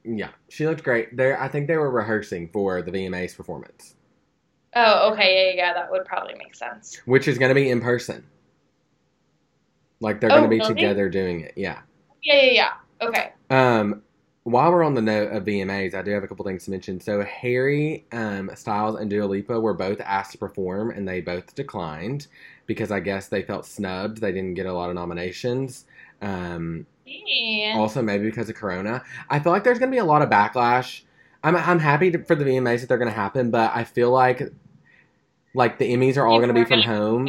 Yeah, she looked great. There, I think they were rehearsing for the VMAs performance, Oh, okay, yeah, yeah, that would probably make sense. which is going to be in person. Like they're going Oh, to be really? together doing it. Yeah. Yeah, yeah, yeah. Okay. Um, while we're on the note of VMAs, I do have a couple things to mention. So Harry um, Styles and Dua Lipa were both asked to perform, and they both declined because I guess they felt snubbed. They didn't get a lot of nominations. Um, Yeah. also, maybe because of Corona. I feel like there's going to be a lot of backlash. I'm I'm happy to, for the VMAs that they're going to happen, but I feel like like the Emmys are all going to be from home,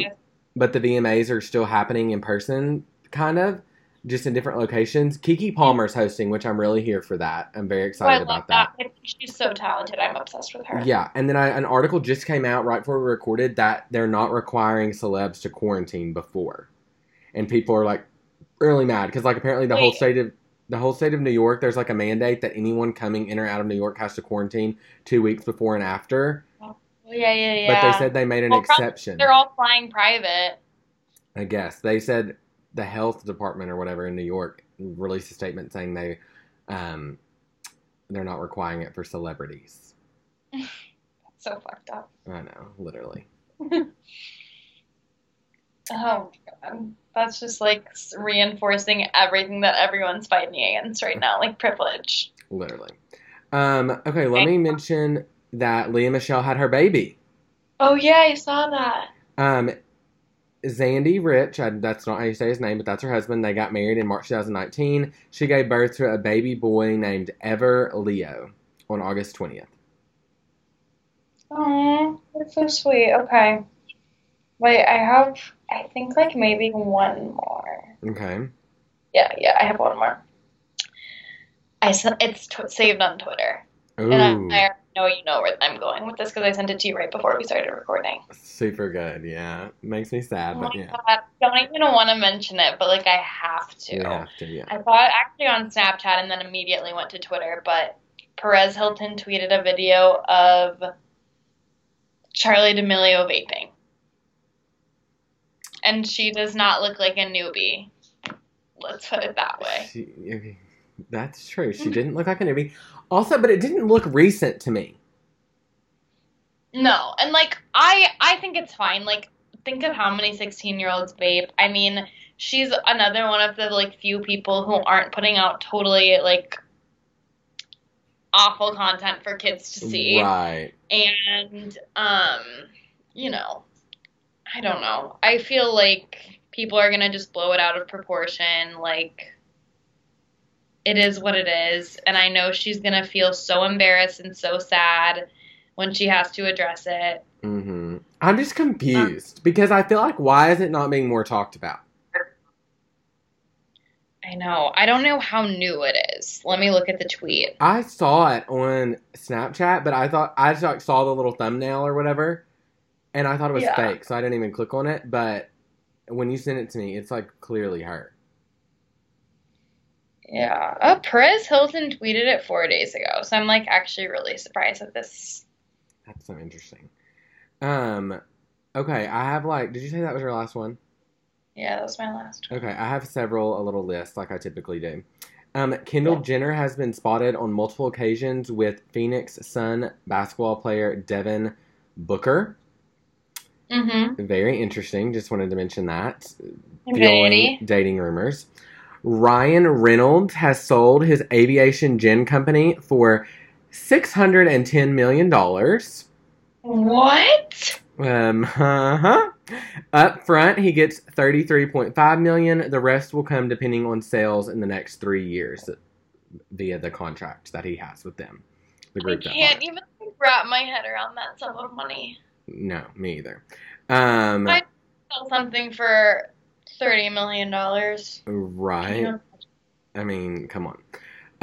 but the VMAs are still happening in person, kind of, just in different locations. Keke Palmer's hosting, which I'm really here for that. I'm very Oh, excited love about that. that. She's so talented. I'm obsessed with her. Yeah, and then I, an article just came out right before we recorded that they're not requiring celebs to quarantine before, and people are like really mad because like apparently the whole state of the whole state of New York there's like a mandate that anyone coming in or out of New York has to quarantine two weeks before and after. Yeah, yeah, yeah. But they said they made an Well, exception. they're all flying private. I guess they said the health department or whatever in New York released a statement saying they um, they're not requiring it for celebrities. So fucked up. I know, literally. Oh, God. That's just like reinforcing everything that everyone's fighting against right now, like privilege. Literally. Um, okay, let me mention that Lea Michele had her baby. Oh yeah, I saw that. Um, Zandy Rich, I, that's not how you say his name, but that's her husband. They got married in March 2019. She gave birth to a baby boy named Ever Leo on August 20th. Oh, that's so sweet. Okay. Wait, I have, I think like maybe one more. Okay. Yeah, yeah, I have one more. I it's t- saved on Twitter, Ooh, and I, I know you know where I'm going with this because I sent it to you right before we started recording. super good. Yeah. Makes me sad, Oh but yeah. God, I don't even want to mention it, but like I have to. We have to, yeah. I saw it actually on Snapchat and then immediately went to Twitter, but Perez Hilton tweeted a video of Charli D'Amelio vaping. And she does not look like a newbie. Let's put it that way. She, that's true. She didn't look like a newbie. Also, but it didn't look recent to me. No, and like I I think it's fine. Like think of how many 16-year-olds vape. I mean, she's another one of the like few people who aren't putting out totally like awful content for kids to see. Right. and um you know i don't know i feel like people are gonna just blow it out of proportion like it is what it is and i know she's gonna feel so embarrassed and so sad when she has to address it hmm I'm just confused because I feel like why is it not being more talked about? i know i don't know how new it is let me look at the tweet I saw it on Snapchat, but I thought I just saw the little thumbnail or whatever, and I thought it was Yeah. fake, so I didn't even click on it. But when you sent it to me, it's like clearly her. Yeah oh perez hilton tweeted it four days ago so i'm like actually really surprised at this That's so interesting. Um, okay, I have like, did you say that was your last one? yeah that was my last one Okay, I have several a little list like I typically do. Um, Kendall Yeah. Jenner has been spotted on multiple occasions with Phoenix Sun basketball player Devin Booker. mm-hmm Very interesting. Just wanted to mention that. Dating rumors. Ryan Reynolds has sold his aviation gin company for six hundred and ten million dollars. What? Um, uh-huh. Up front, he gets thirty-three point five million. The rest will come depending on sales in the next three years via the contract that he has with them. The I group that can't even wrap my head around that sum of money. No, me either. Um, I- Sell something for thirty million dollars. right. I mean, come on.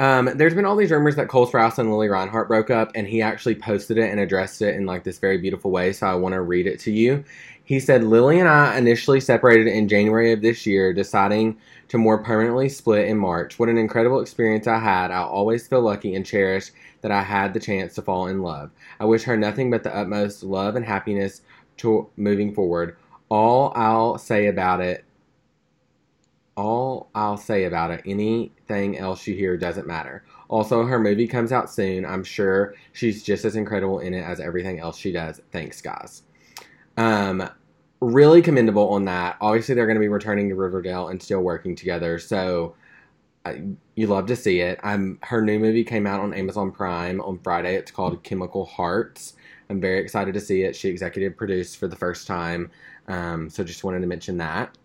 Um, there's been all these rumors that Cole Sprouse and Lili Reinhart broke up, and he actually posted it and addressed it in like this very beautiful way. So I want to read it to you. He said, "Lili and I initially separated in January of this year, deciding to more permanently split in March. What an incredible experience I had! I'll always feel lucky and cherish that I had the chance to fall in love. I wish her nothing but the utmost love and happiness to moving forward. All I'll say about it all I'll say about it. Anything else you hear doesn't matter. Also, her movie comes out soon. I'm sure she's just as incredible in it as everything else she does. Thanks, guys. Um, really commendable on that. Obviously, they're going to be returning to Riverdale and still working together. So uh, you love to see it. I'm her new movie came out on Amazon Prime on Friday. It's called Chemical Hearts. I'm very excited to see it. She executive produced for the first time. Um, so just wanted to mention that.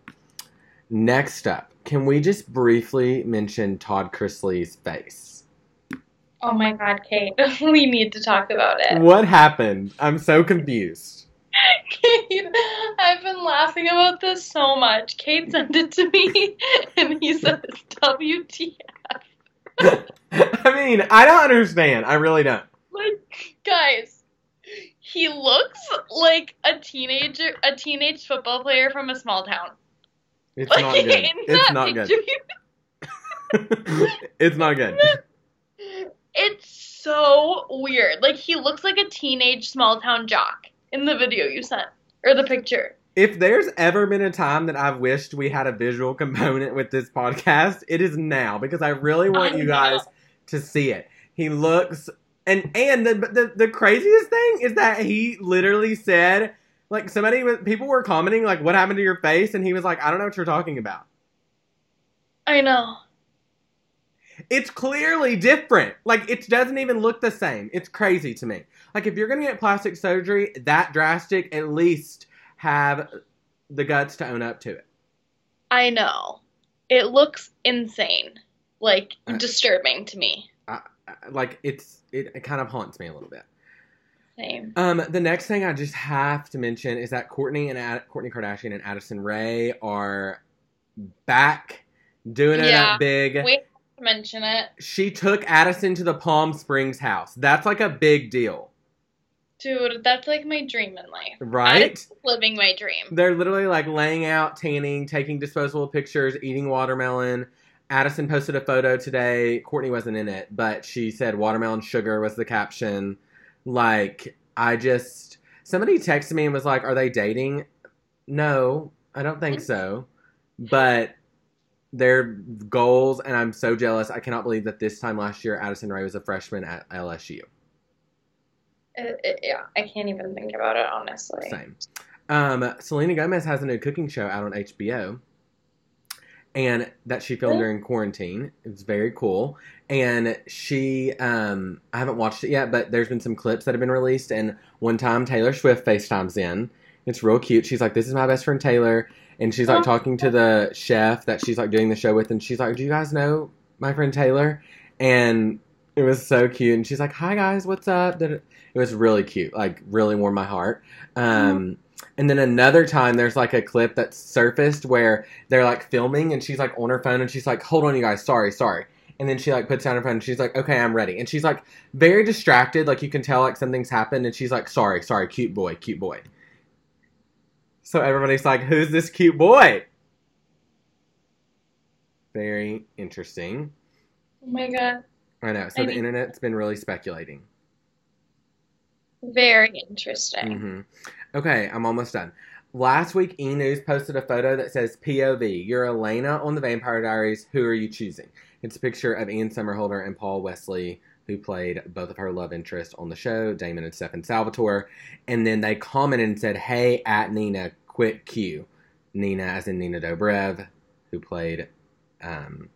Next up, can we just briefly mention Todd Chrisley's face? Oh my god, Kate. we need to talk about it. What happened? I'm so confused. Kate, I've been laughing about this so much. Kate sent it to me and he says WTF. I mean, I don't understand. I really don't. Like, guys, he looks like a teenager, a teenage football player from a small town. It's Like, not good. It's not good. it's not good. It's so weird. Like he looks like a teenage small town jock in the video you sent or the picture. If there's ever been a time that I've wished we had a visual component with this podcast, it is now because I really want I you know. guys to see it. He looks and and the, the the craziest thing is that he literally said like somebody was people were commenting like what happened to your face and he was like I don't know what you're talking about. I know. It's clearly different. Like it doesn't even look the same. It's crazy to me. Like if you're gonna get plastic surgery that drastic, at least have the guts to own up to it. I know. It looks insane. Like Uh, disturbing to me. Uh, Like it's it, it kind of haunts me a little bit. Same. Um, the next thing I just have to mention is that Kourtney and Ad- Kourtney Kardashian and Addison Rae are back doing it Yeah. up big. We have to mention it. She took Addison to the Palm Springs house. That's like a big deal, Dude, that's like my dream in life. right? Addison's living my dream. They're literally like laying out, tanning, taking disposable pictures, eating watermelon. Addison posted a photo today. Kourtney wasn't in it, but she said watermelon sugar was the caption. Like, I just. Somebody texted me and was like, Are they dating? No, I don't think so. But their goals, and I'm so jealous. I cannot believe that this time last year, Addison Rae was a freshman at LSU. It- it- yeah, I can't even think about it honestly. Same. Um, Selena Gomez has a new cooking show out on HBO, and that she filmed during quarantine. It's very cool. And she, um, I haven't watched it yet, but there's been some clips that have been released. And one time Taylor Swift FaceTimes in. It's real cute. She's like, "This is my best friend Taylor," and she's like Oh. talking to the chef that she's like doing the show with, and she's like, "Do you guys know my friend Taylor?" And it was so cute. And she's like, "Hi guys, what's up?" It was really cute. Like really warmed my heart. Um, and then another time, there's like a clip that surfaced where they're like filming, and she's like on her phone, and she's like, "Hold on, you guys, sorry, sorry." And then she like puts down her phone, and she's like, "Okay, I'm ready." And she's like very distracted, like you can tell like something's happened, and she's like, "Sorry, sorry, cute boy, cute boy." So everybody's like, "Who's this cute boy?" Very interesting. Oh my god. I know. So I the internet's been really speculating. Very interesting. hmm Okay, I'm almost done. Last week, E News posted a photo that says POV. You're Elena on the Vampire Diaries. Who are you choosing? It's a picture of Ian Somerhalder and Paul Wesley, who played both of her love interests on the show, Damon and Stefan Salvatore. And then they commented and said, Hey, at Nina, quick cue. Nina, as in Nina Dobrev, who played um,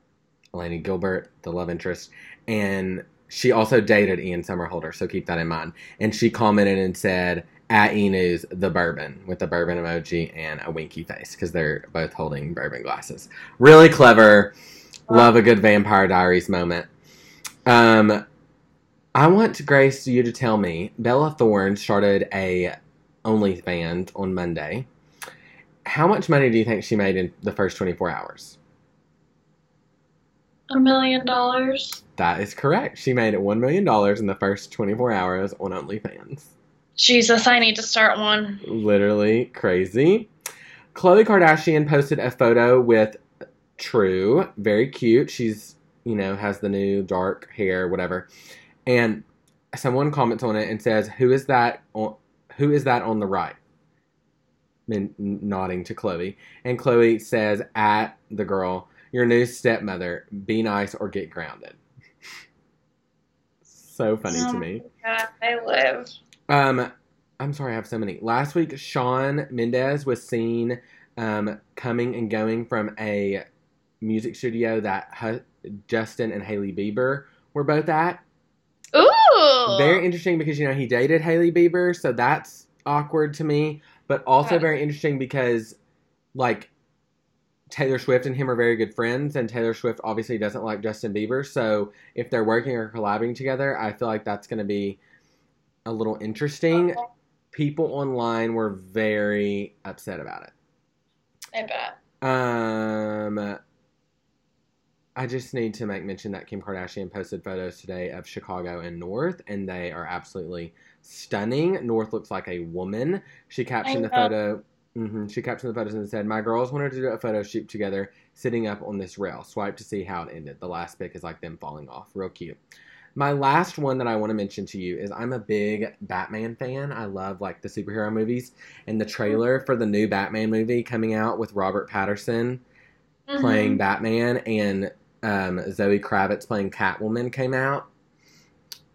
Elena Gilbert, the love interest. And she also dated Ian Somerhalder, so keep that in mind. And she commented and said, at E News, the bourbon with the bourbon emoji and a winky face because they're both holding bourbon glasses. Really clever. Love a good Vampire Diaries moment. Um, I want Grace you to tell me Bella Thorne started a OnlyFans on Monday. How much money do you think she made in the first 24 hours? A million dollars. That is correct. She made $1 million in the first 24 hours on OnlyFans. Jesus, I need to start one. literally crazy. Khloe Kardashian posted a photo with True, very cute. She's, you know, has the new dark hair, whatever. And someone comments on it and says, "Who is that on who is that on the right?" nodding to Khloe. And Khloe says at the girl, Your new stepmother, be nice or get grounded. so funny Oh to me. God, I live. Um, I'm sorry, I have so many. Last week, Shawn Mendes was seen um, coming and going from a music studio that Hu- Justin and Hailey Bieber were both at. Ooh. Very interesting because you know he dated Hailey Bieber, so that's awkward to me. But also Okay. very interesting because, like, Taylor Swift and him are very good friends, and Taylor Swift obviously doesn't like Justin Bieber. So if they're working or collabing together, I feel like that's going to be a little interesting. People online were very upset about it. I bet. Um, I just need to make mention that Kim Kardashian posted photos today of Chicago and North, and they are absolutely stunning. North looks like a woman. She captioned the photo. Hmm she captioned the photos and said, "My girls wanted to do a photo shoot together, sitting up on this rail. Swipe to see how it ended. The last pic is like them falling off. Real cute." My last one that I want to mention to you is I'm a big Batman fan. I love like the superhero movies, and the trailer for the new Batman movie coming out with Robert Pattinson Mm-hmm. playing Batman and um, Zoe Kravitz playing Catwoman came out.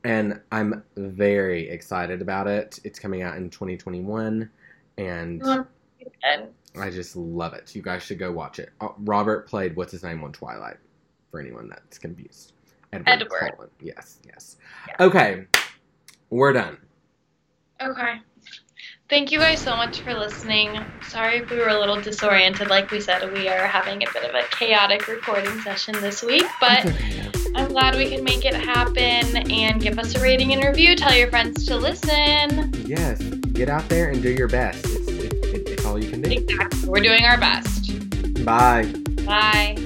And I'm very excited about it. It's coming out in 2021. And And I just love it. You guys should go watch it. Uh, Robert played what's his name on Twilight, for anyone that's confused. Edward. Edward. Cullen. Yes, yes. Yeah. Okay, we're done. Okay. Thank you guys so much for listening. Sorry if we were a little disoriented. Like we said, we are having a bit of a chaotic recording session this week, but I'm glad we can make it happen and give us a rating and review. Tell your friends to listen. yes, get out there and do your best. All you can do. Exactly. We're doing our best. Bye. Bye.